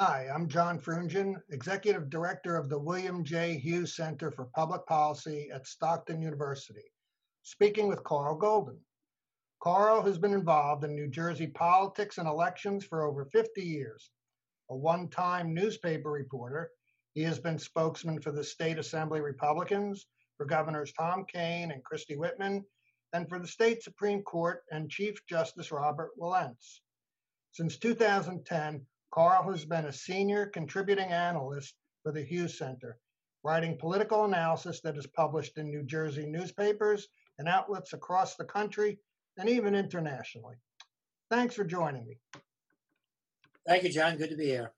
Hi, I'm John Froonjian, Executive Director of the William J. Hughes Center for Public Policy at Stockton University, speaking with Carl Golden. Carl has been involved in New Jersey politics and elections for over 50 years. A one time newspaper reporter, he has been spokesman for the State Assembly Republicans, for Governors Tom Kean and Christie Whitman, and for the State Supreme Court and Chief Justice Robert Wilentz. Since 2010, Carl has been a senior contributing analyst for the Hughes Center, writing political analysis that is published in New Jersey newspapers and outlets across the country and even internationally. Thanks for joining me. Thank you, John. Good to be here.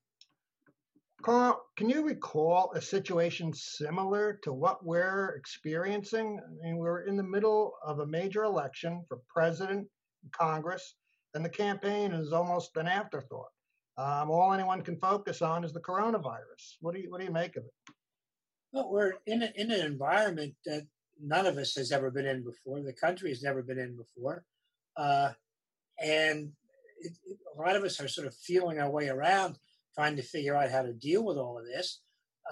Carl, can you recall a situation similar to what we're experiencing? I mean, we're in the middle of a major election for president, and Congress, and the campaign is almost an afterthought. Um, all anyone can focus on is the coronavirus. What do you what do you make of it? Well, we're in a, in an environment that none of us has ever been in before. The country has never been in before, uh, and it, it, a lot of us are sort of feeling our way around, trying to figure out how to deal with all of this.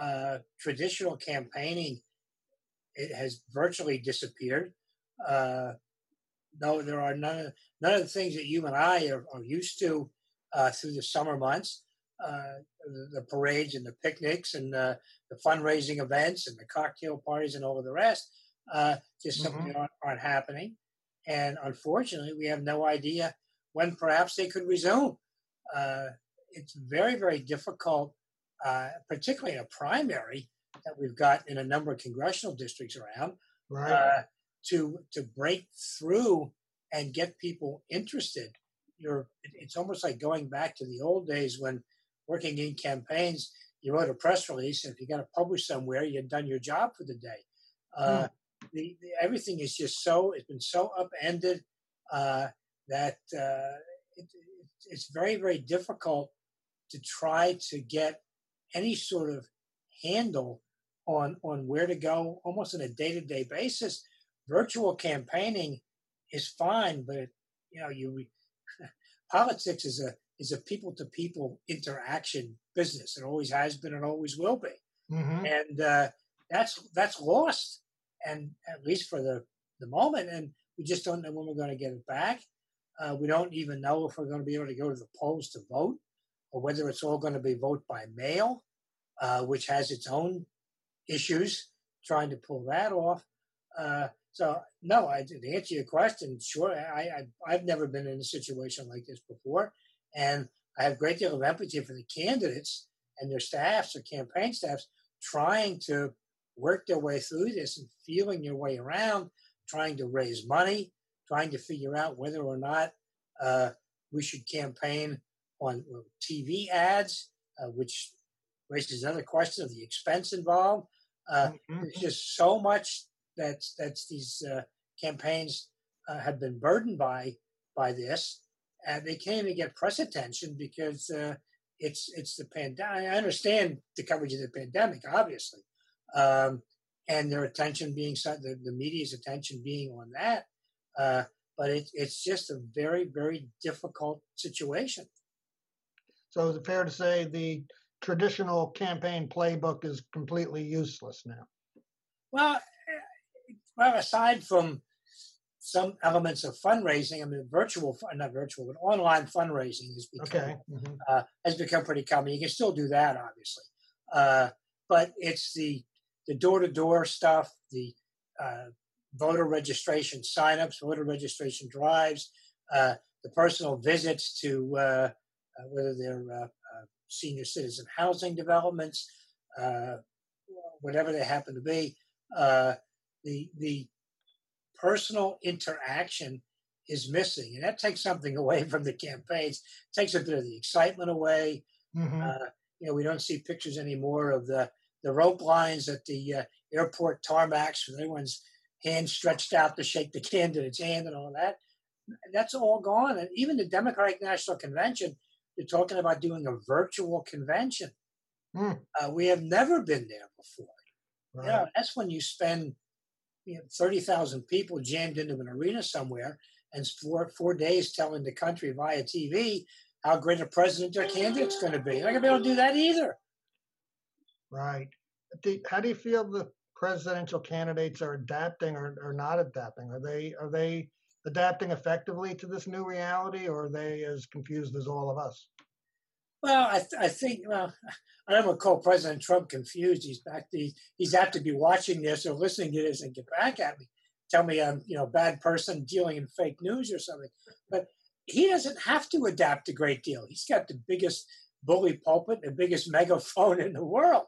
Uh, traditional campaigning it has virtually disappeared. Uh, no, there are none, none of the things that you and I are, are used to uh, through the summer months. Uh, the, parades and the picnics and uh, the fundraising events and the cocktail parties and all of the rest uh, just simply mm-hmm. aren't, aren't, happening. And unfortunately, we have no idea when perhaps they could resume. Uh, it's very, very difficult, uh, particularly in a primary that we've got in a number of congressional districts around, right. to to break through and get people interested you're it's almost like going back to the old days when working in campaigns you wrote a press release and if you got to publish somewhere you'd done your job for the day uh, hmm. the, the, everything is just so it's been so upended uh, that uh, it, it's very very difficult to try to get any sort of handle on on where to go almost on a day-to-day basis virtual campaigning is fine but you know you politics is a is a people to people interaction business. It always has been and always will be, mm-hmm. and uh, that's that's lost, and at least for the the moment, and we just don't know when we're going to get it back. Uh, we don't even know if we're going to be able to go to the polls to vote, or whether it's all going to be vote by mail, uh, which has its own issues trying to pull that off. Uh, so no, I, to answer your question, sure, I, I I've never been in a situation like this before, and I have a great deal of empathy for the candidates and their staffs or campaign staffs trying to work their way through this and feeling their way around, trying to raise money, trying to figure out whether or not uh, we should campaign on TV ads, uh, which raises another question of the expense involved. Uh, mm-hmm. There's just so much that's that's these uh, campaigns uh, have been burdened by by this, and they can't even get press attention because uh, it's it's the pandemic. I understand the coverage of the pandemic, obviously, um, and their attention being the, the media's attention being on that. Uh, but it, it's just a very very difficult situation. So is it fair to say the traditional campaign playbook is completely useless now? Well, well, aside from some elements of fundraising, I mean, virtual, not virtual, but online fundraising has become okay. mm-hmm. uh, has become pretty common. You can still do that, obviously, uh, but it's the the door to door stuff, the uh, voter registration signups, voter registration drives, uh, the personal visits to uh, uh, whether they're senior citizen housing developments, whatever they happen to be the the personal interaction is missing, and that takes something away from the campaigns. It takes a bit of the excitement away. Mm-hmm. Uh, you know, we don't see pictures anymore of the the rope lines at the uh, airport tarmacs with everyone's hand stretched out to shake the candidate's hand and all that. That's all gone. And even the Democratic National Convention, they're talking about doing a virtual convention. Mm. Uh, we have never been there before. Right. You know, that's when you spend you know, 30,000 people jammed into an arena somewhere and four, four days telling the country via TV how great a president their candidate's going to be. They're going to be able to do that either. Right. How do you feel the presidential candidates are adapting or, or not adapting? Are they are they adapting effectively to this new reality, or are they as confused as all of us? Well, I, th- I think well, I don't want to call President Trump confused. He's back. To, he's apt to be watching this or listening to this and get back at me, tell me I'm you know bad person dealing in fake news or something. But he doesn't have to adapt a great deal. He's got the biggest bully pulpit, the biggest megaphone in the world.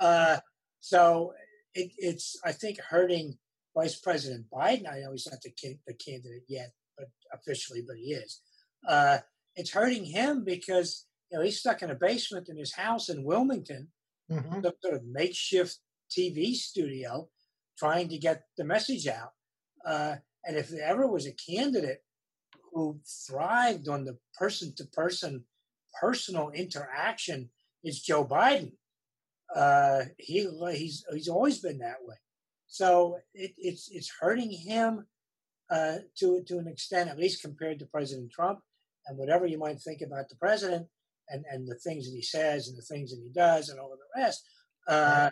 Uh, so it, it's I think hurting Vice President Biden. I know he's not the, the candidate yet, but officially, but he is. Uh, it's hurting him because you know he's stuck in a basement in his house in Wilmington, mm-hmm. some sort of makeshift TV studio, trying to get the message out. Uh, and if there ever was a candidate who thrived on the person-to-person personal interaction, it's Joe Biden. Uh, he he's he's always been that way. So it, it's it's hurting him uh, to to an extent, at least compared to President Trump. And whatever you might think about the president and and the things that he says and the things that he does and all of the rest, uh,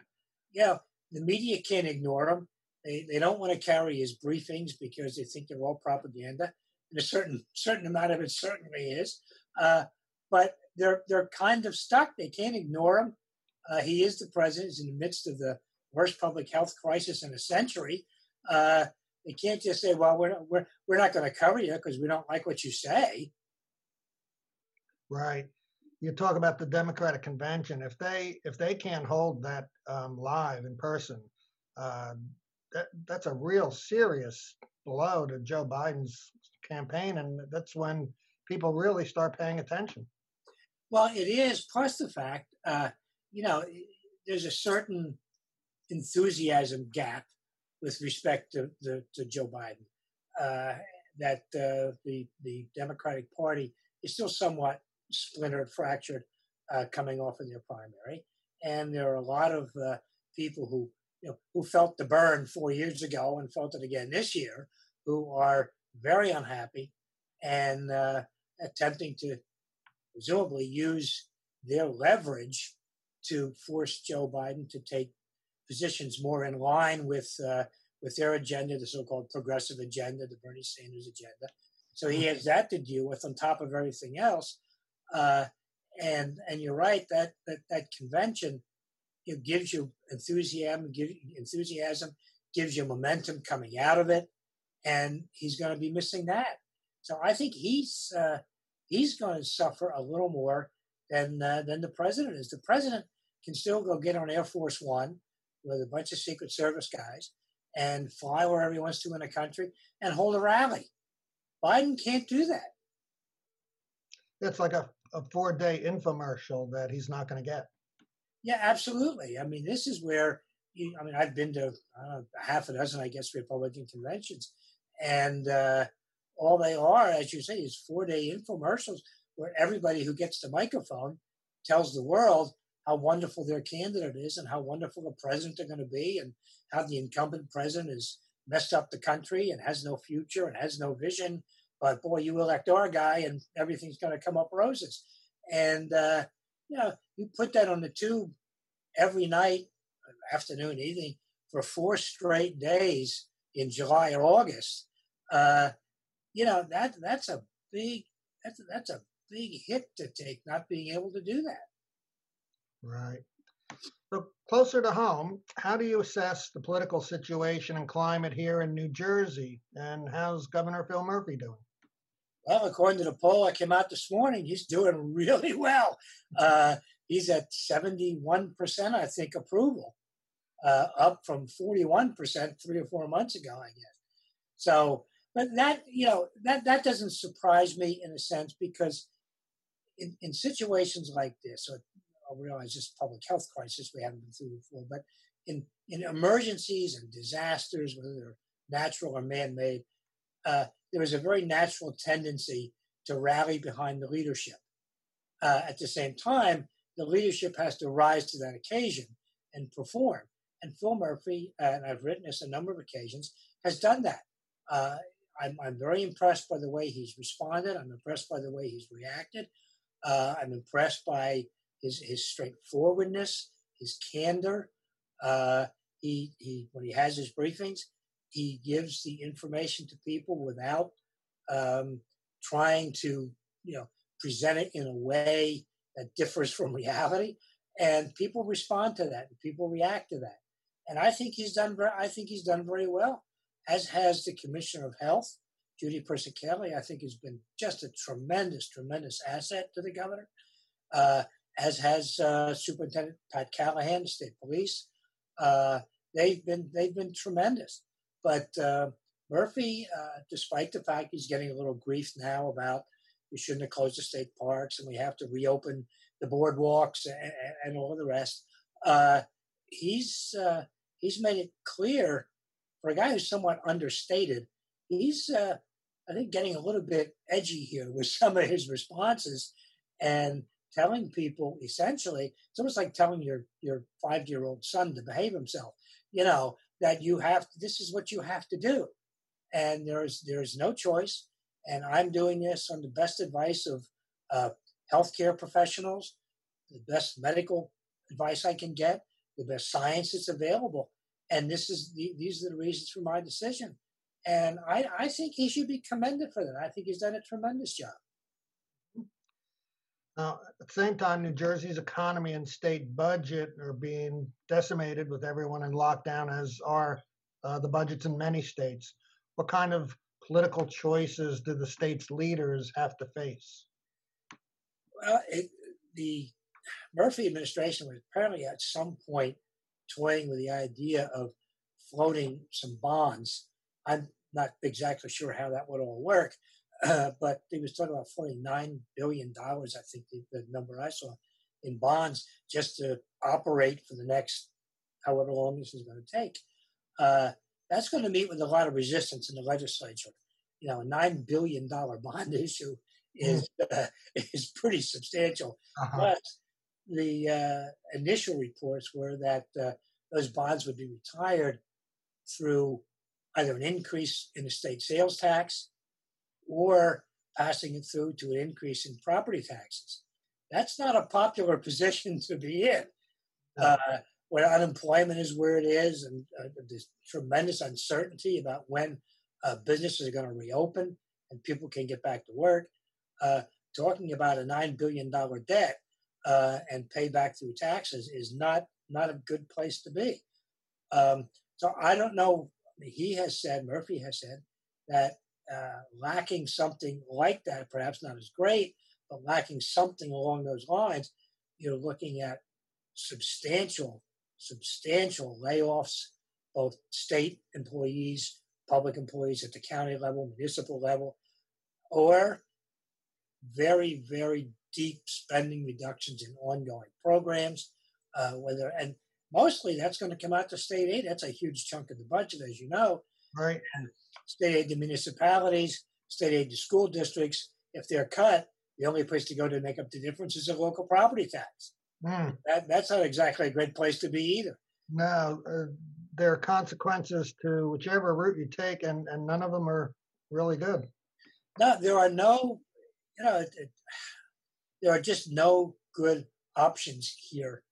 yeah, the media can't ignore him. They they don't want to carry his briefings because they think they're all propaganda. And a certain certain amount of it certainly is. Uh, but they're they're kind of stuck. They can't ignore him. Uh, he is the president. He's in the midst of the worst public health crisis in a century. Uh, they can't just say, "Well, we're we're we're not going to cover you because we don't like what you say." Right. You talk about the Democratic convention. If they if they can't hold that um, live in person, uh, that that's a real serious blow to Joe Biden's campaign, and that's when people really start paying attention. Well, it is. Plus the fact, uh, you know, there's a certain enthusiasm gap with respect to, to Joe Biden. Uh, that uh, the the Democratic Party is still somewhat splintered, fractured, uh, coming off of their primary, and there are a lot of uh, people who you know who felt the burn four years ago and felt it again this year, who are very unhappy and uh, attempting to presumably use their leverage to force Joe Biden to take positions more in line with uh, with their agenda, the so-called progressive agenda, the Bernie Sanders agenda. So he has that to deal with on top of everything else. Uh, and and you're right that that, that convention it gives you enthusiasm, give, enthusiasm gives you momentum coming out of it, and he's going to be missing that. So I think he's uh, he's going to suffer a little more than uh, than the president is. The president can still go get on Air Force One with a bunch of Secret Service guys and fly wherever he wants to in the country and hold a rally. Biden can't do that. It's like a, a four day infomercial that he's not going to get. Yeah, absolutely. I mean, this is where, you, I mean, I've been to half a dozen, I guess, Republican conventions. And uh, all they are, as you say, is four day infomercials where everybody who gets the microphone tells the world how wonderful their candidate is and how wonderful the president they're going to be and how the incumbent president has messed up the country and has no future and has no vision. But boy, you elect our guy and everything's going to come up roses. And, uh, you know, you put that on the tube every night, afternoon, evening, for four straight days in July or August. Uh, you know, that that's a big that's that's a big hit to take not being able to do that. Right. So closer to home, how do you assess the political situation and climate here in New Jersey? And how's Governor Phil Murphy doing? Well, according to the poll that came out this morning, he's doing really well. Uh, he's at 71%, I think, approval, uh, up from 41% three or four months ago, I guess. So, but that, you know, that, that doesn't surprise me in a sense because in, in situations like this, or I realize this public health crisis we haven't been through before, but in, in emergencies and disasters, whether they're natural or man made, uh, there is a very natural tendency to rally behind the leadership. Uh, at the same time, the leadership has to rise to that occasion and perform. And Phil Murphy, uh, and I've written this a number of occasions, has done that. Uh, I'm, I'm very impressed by the way he's responded. I'm impressed by the way he's reacted. Uh, I'm impressed by his his straightforwardness, his candor. Uh, he he when he has his briefings, he gives the information to people without um, trying to you know present it in a way that differs from reality, and people respond to that. And people react to that, and I think he's done. Very, I think he's done very well, as has the Commissioner of Health, Judy Persichilli. I think has been just a tremendous, tremendous asset to the governor. Uh, as has uh, Superintendent Pat Callahan, the state police. Uh, they've been they've been tremendous. But uh, Murphy, uh, despite the fact he's getting a little grief now about we shouldn't have closed the state parks and we have to reopen the boardwalks and, and all the rest, uh, he's uh, he's made it clear for a guy who's somewhat understated. He's uh, I think getting a little bit edgy here with some of his responses and telling people essentially it's almost like telling your your five year old son to behave himself you know that you have this is what you have to do. And there's there's no choice. And i'm doing this on the best advice of uh, healthcare professionals the best medical advice i can get the best science that's available. And this is the, these are the reasons for my decision. And I, I think he should be commended for that. I think he's done a tremendous job now, at the same time, New Jersey's economy and state budget are being decimated with everyone in lockdown, as are uh, the budgets in many states. What kind of political choices do the state's leaders have to face? Well, it, the Murphy administration was apparently at some point toying with the idea of floating some bonds. I'm not exactly sure how that would all work, uh, but he was talking about $49 billion, I think the, the, number I saw, in bonds just to operate for the next however long this is going to take. Uh, that's going to meet with a lot of resistance in the legislature. You know, a $9 billion bond issue is, mm. uh, is pretty substantial. Uh-huh. But the uh, initial reports were that uh, those bonds would be retired through either an increase in the state sales tax or passing it through to an increase in property taxes. That's not a popular position to be in. Uh, when unemployment is where it is and uh, there's tremendous uncertainty about when uh, businesses are going to reopen and people can get back to work, uh, talking about a $9 billion debt uh, and pay back through taxes is not, not a good place to be. Um, so I don't know. He has said, Murphy has said, that uh, lacking something like that, perhaps not as great, but lacking something along those lines, you're looking at substantial, substantial layoffs, both state employees, public employees at the county level, municipal level, or very, very deep spending reductions in ongoing programs. Uh, whether and mostly that's going to come out to state aid. That's a huge chunk of the budget, as you know. Right. And state aid to municipalities, state aid to school districts. If they're cut, the only place to go to make up the difference is a local property tax. Mm. That, that's not exactly a great place to be either. No, uh, there are consequences to whichever route you take, and, and none of them are really good. No, there are no, you know, it, it, there are just no good options here.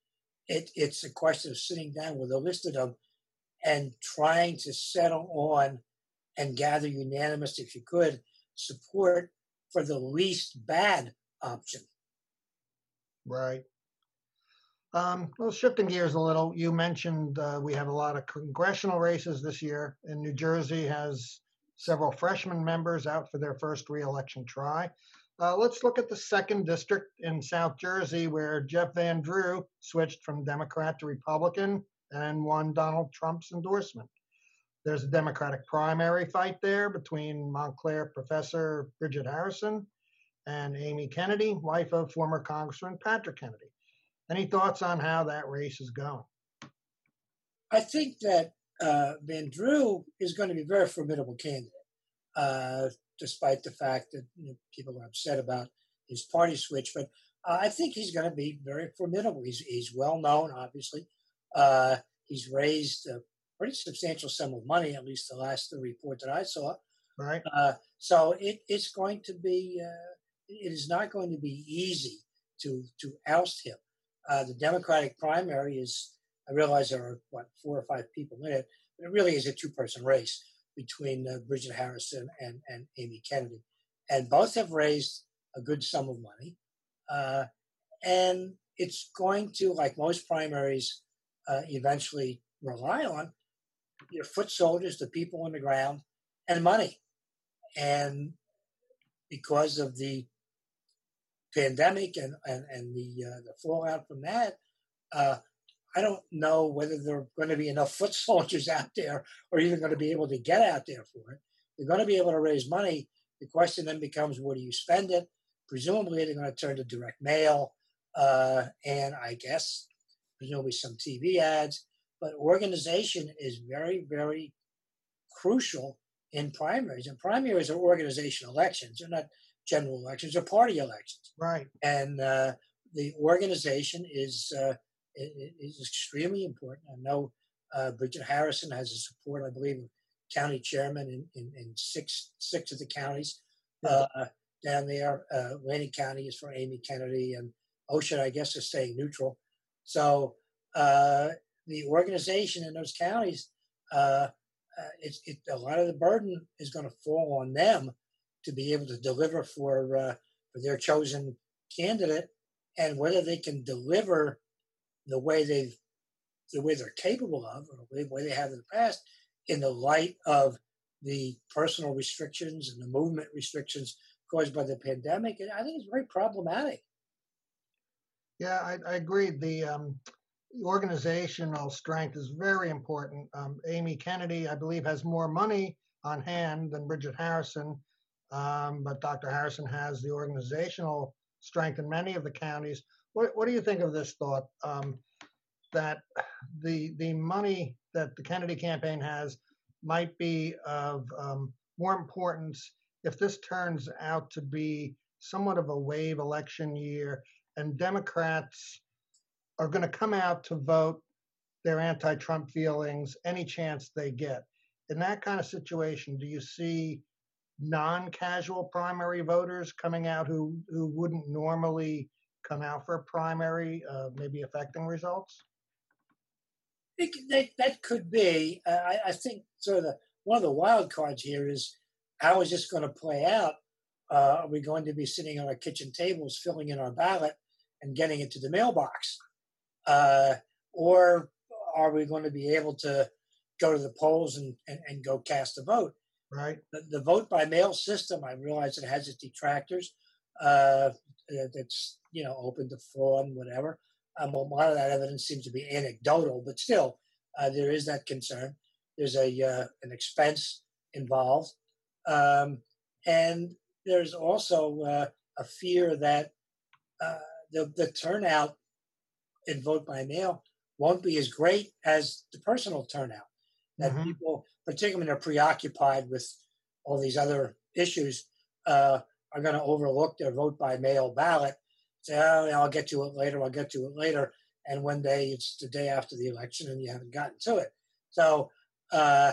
It, it's a question of sitting down with a list of them and trying to settle on and gather unanimous, if you could, support for the least bad option. Right. Um, well, shifting gears a little, you mentioned uh, we have a lot of congressional races this year, and New Jersey has several freshman members out for their first reelection try. Uh, let's look at the second district in South Jersey, where Jeff Van Drew switched from Democrat to Republican and won Donald Trump's endorsement. There's a Democratic primary fight there between Montclair professor Brigid Harrison and Amy Kennedy, wife of former Congressman Patrick Kennedy. Any thoughts on how that race is going? I think that uh, Van Drew is going to be a very formidable candidate, uh, despite the fact that you know, people are upset about his party switch. But uh, I think he's going to be very formidable. He's, he's well known, obviously. Uh, he's raised a pretty substantial sum of money, at least the last the report that I saw. Right. Uh, so it, it's going to be, uh, it is not going to be easy to to oust him. Uh, the Democratic primary is, I realize there are, what, four or five people in it, but it really is a two person race between uh, Brigid Harrison and, and Amy Kennedy. And both have raised a good sum of money. Uh, and it's going to, like most primaries, uh, eventually rely on your foot soldiers, the people on the ground, and money. And because of the pandemic and, and, and the, uh, the fallout from that, uh, I don't know whether there are going to be enough foot soldiers out there or even going to be able to get out there for it. They're going to be able to raise money. The question then becomes where do you spend it? Presumably, they're going to turn to direct mail uh, and I guess presumably some TV ads. But organization is very, very crucial in primaries. And primaries are organization elections. They're not general elections or party elections. Right. And uh, the organization is uh, is extremely important. I know uh, Brigid Harrison has a support, I believe, of county chairman in, in, in six six of the counties uh, down there. Uh, Atlantic County is for Amy Kennedy, and Ocean, I guess, is staying neutral. So uh, the organization in those counties, uh, uh, it, a lot of the burden is going to fall on them to be able to deliver for uh, for their chosen candidate, and whether they can deliver the way they've the way they're capable of, or the way they have in the past, in the light of the personal restrictions and the movement restrictions caused by the pandemic, and I think it's very problematic. Yeah, I, I agree. The um, organizational strength is very important. Um, Amy Kennedy, I believe, has more money on hand than Brigid Harrison, um, but Dr. Harrison has the organizational strength in many of the counties. What, what do you think of this thought um, that the the money that the Kennedy campaign has might be of um, more importance if this turns out to be somewhat of a wave election year and Democrats are going to come out to vote their anti Trump feelings any chance they get. In that kind of situation, do you see non casual primary voters coming out who, who wouldn't normally come out for a primary, uh, maybe affecting results? It, that, that could be. Uh, I, I, think sort of the, one of the wild cards here is how is this going to play out? Uh, are we going to be sitting on our kitchen tables filling in our ballot and getting it to the mailbox? Uh, or are we going to be able to go to the polls and, and, and go cast a vote? Right. The, the, vote by mail system, I realize it has its detractors. Uh, that's you know open to fraud and whatever. Um, a lot of that evidence seems to be anecdotal, but still, uh, there is that concern. There's a uh, an expense involved, um, and there's also uh, a fear that uh, the, the turnout in vote by mail won't be as great as the personal turnout. That mm-hmm. people, particularly when they're preoccupied with all these other issues, uh, are going to overlook their vote by mail ballot. Say, oh, I'll get to it later. I'll get to it later. And one day it's the day after the election, and you haven't gotten to it. So, uh,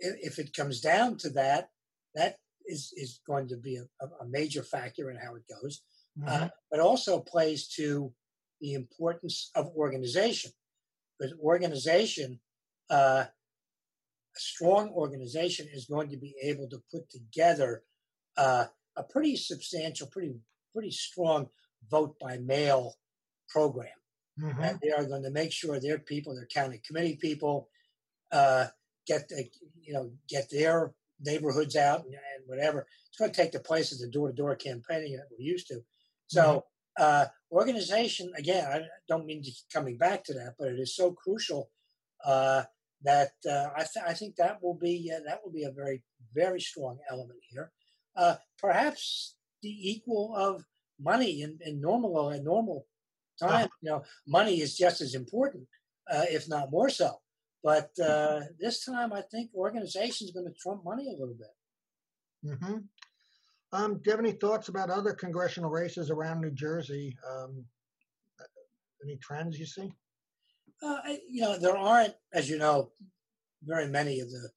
if, if, it comes down to that, that is is going to be a, a major factor in how it goes uh, mm-hmm. uh, but also plays to the importance of organization. Because organization, uh, a strong organization is going to be able to put together uh, a pretty substantial, pretty pretty strong vote by mail program. Mm-hmm. And they are going to make sure their people, their county committee people, uh, get the, you know get their neighborhoods out and, and, whatever. It's going to take the place of the door to door campaigning that we're used to. So, mm-hmm. uh, organization, again, I don't mean to keep coming back to that, but it is so crucial uh, that uh, I, th- I, think that will be uh, that will be a very very strong element here. Uh, perhaps the equal of money in, in normal in normal time. Uh-huh. You know, money is just as important, uh, if not more so. But this time, I think organization is going to trump money a little bit. Mm-hmm. Um, do you have any thoughts about other congressional races around New Jersey? Um, any trends you see? Uh, you know, there aren't, as you know, very many of the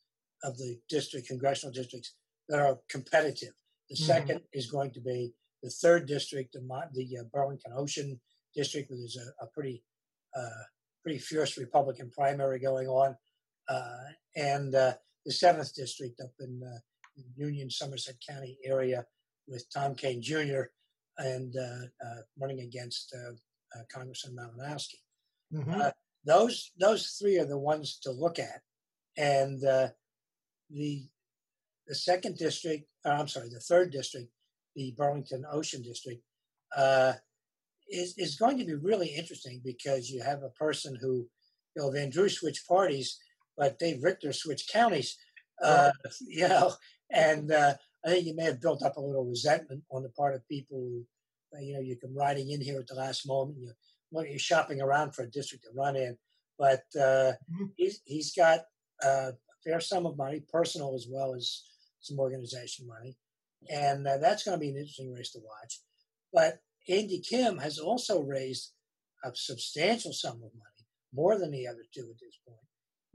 of the district congressional districts that are competitive. The 2nd mm-hmm. is going to be the third district, the, the uh, Burlington Ocean district, where there's a, a pretty uh, pretty fierce Republican primary going on, uh, and uh, the seventh district up in, uh, in, Union Somerset County area with Tom Kean Jr. and uh, uh, running against uh, Congressman Malinowski. Mm-hmm. those those three are the ones to look at, and the the second district, I'm sorry, the third district, the Burlington Ocean District, uh, is, is going to be really interesting because you have a person who, you know, Van Drew switched parties, but Dave Richter switched counties, uh, you know, and uh, I think you may have built up a little resentment on the part of people who, uh, you know, you come riding in here at the last moment, you you're shopping around for a district to run in, but uh, mm-hmm. he's, he's got uh, a fair sum of money, personal as well as some organization money. And uh, that's going to be an interesting race to watch. But Andy Kim has also raised a substantial sum of money, more than the other two at this point.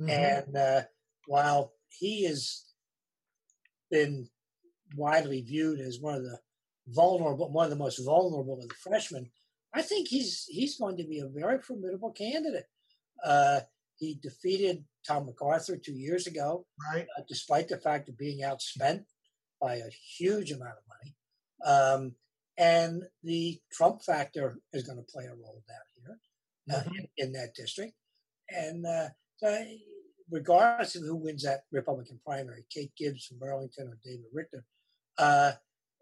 Mm-hmm. And uh, while he has been widely viewed as one of the vulnerable, one of the most vulnerable of the freshmen, I think he's he's going to be a very formidable candidate. Uh, he defeated Tom MacArthur two years ago, right. uh, despite the fact of being outspent by a huge amount of money. Um, and the Trump factor is going to play a role down here uh, mm-hmm. in, in, that district. And uh, so regardless of who wins that Republican primary, Kate Gibbs from Burlington or David Richter, uh,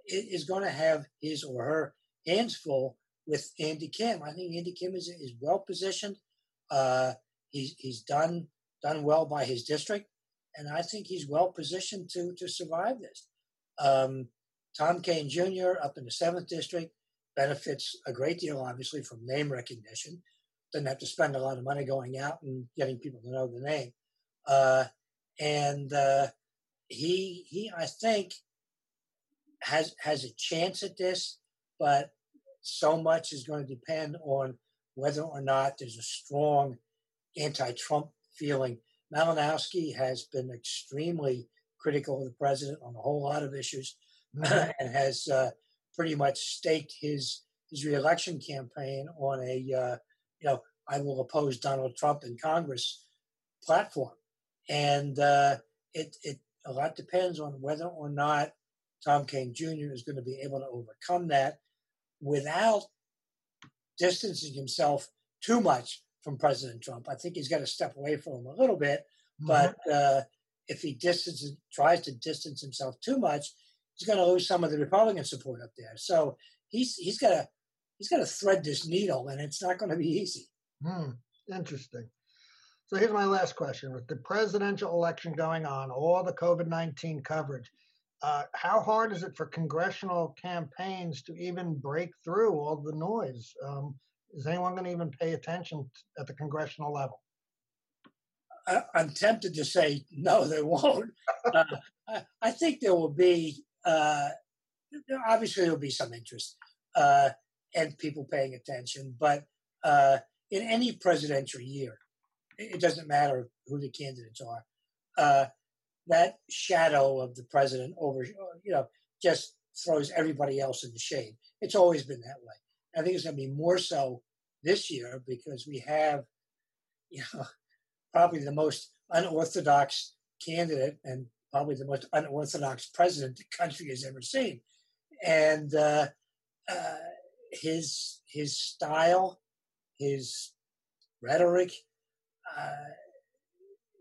is going to have his or her hands full with Andy Kim. I think Andy Kim is, is well positioned. Uh, he's, he's done done well by his district, and I think he's well positioned to to survive this. Um, Tom Kean Jr. up in the seventh district benefits a great deal, obviously, from name recognition. Doesn't have to spend a lot of money going out and getting people to know the name, uh, and uh, he he I think has has a chance at this, but so much is going to depend on whether or not there's a strong anti-Trump feeling. Malinowski has been extremely critical of the president on a whole lot of issues mm-hmm. and has uh, pretty much staked his his reelection campaign on a uh, you know I will oppose Donald Trump in Congress platform, and uh, it it a lot depends on whether or not Tom Kean Jr. is going to be able to overcome that without distancing himself too much from President Trump. I think he's got to step away from him a little bit. Mm-hmm. But uh, if he distances, tries to distance himself too much, he's going to lose some of the Republican support up there. So he's he's got to he's got to thread this needle, and it's not going to be easy. Hmm. Interesting. So here's my last question: With the presidential election going on, all the COVID nineteen coverage, uh, how hard is it for congressional campaigns to even break through all the noise? Um, is anyone going to even pay attention at the congressional level? I, am tempted to say no, they won't. uh, I, I, think there will be, uh, obviously, there will be some interest uh, and people paying attention, but uh, in any presidential year, it doesn't matter who the candidates are. Uh, that shadow of the president over, you know, just throws everybody else in the shade. It's always been that way. I think it's going to be more so this year because we have, you know, probably the most unorthodox candidate and probably the most unorthodox president the country has ever seen, and uh, uh, his his style, his rhetoric.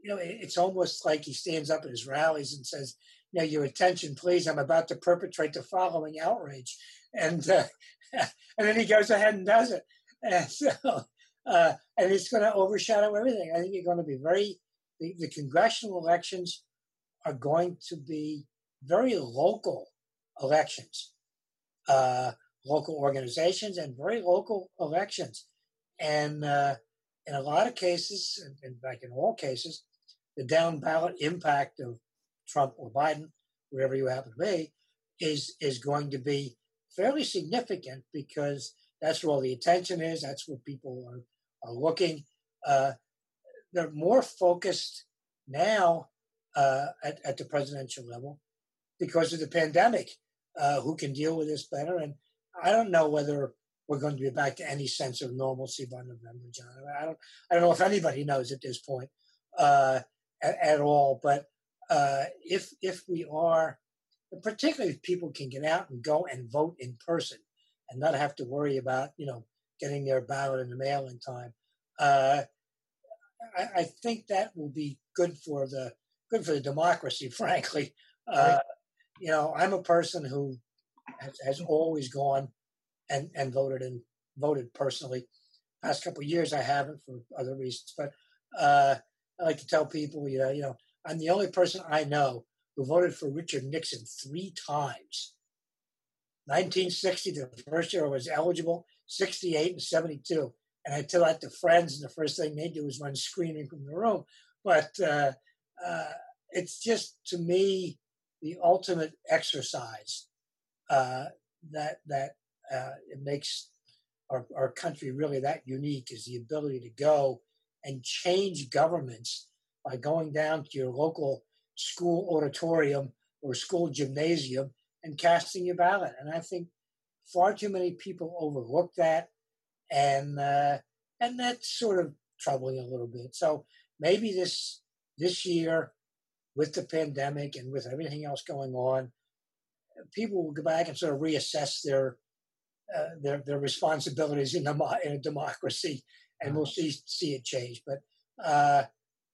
You know, it's almost like he stands up at his rallies and says, "You know, your attention, please. I'm about to perpetrate the following outrage," and uh, and then he goes ahead and does it. And so, uh, and it's going to overshadow everything. I think you're going to be very, the, the congressional elections are going to be very local elections, uh, local organizations, and very local elections. And uh, in a lot of cases, in fact, in all cases, the down ballot impact of Trump or Biden, wherever you happen to be, is is going to be fairly significant because that's where all the attention is. That's where people are, are looking. Uh, they're more focused now uh, at, at the presidential level because of the pandemic. Uh, who can deal with this better? And I don't know whether we're going to be back to any sense of normalcy by November, John. I don't, I don't know if anybody knows at this point uh, at, at, all. But uh, if if we are, particularly if people can get out and go and vote in person and not have to worry about you know getting their ballot in the mail in time, uh, I, I, think that will be good for the good for the democracy. Frankly, uh, you know, I'm a person who has, has always gone and, and voted and voted personally. Last couple years, I haven't for other reasons, but uh, I like to tell people, you know, you know, I'm the only person I know who voted for Richard Nixon three times. 1960, the first year I was eligible, 68 and 72. And I tell that to friends, and the first thing they do is run screaming from the room. But uh, uh, it's just, to me, the ultimate exercise uh, that that uh, it makes our, our country really that unique is the ability to go and change governments by going down to your local school auditorium or school gymnasium and casting your ballot. And I think far too many people overlook that, and uh, and that's sort of troubling a little bit. So maybe this this year, with the pandemic and with everything else going on, people will go back and sort of reassess their uh, their their responsibilities in, a in a democracy, and we'll see see it change. But uh,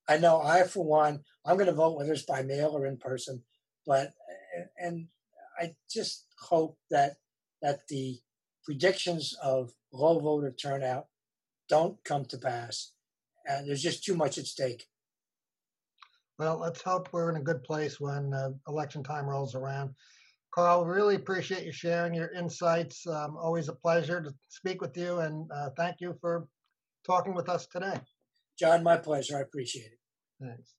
I know I, for one, I'm going to vote whether it's by mail or in person. But and I just hope that that the predictions of low voter turnout don't come to pass. And there's just too much at stake. Well, let's hope we're in a good place when uh, election time rolls around. Carl, really appreciate you sharing your insights. Um, always a pleasure to speak with you, and uh, thank you for talking with us today. John, my pleasure. I appreciate it. Thanks.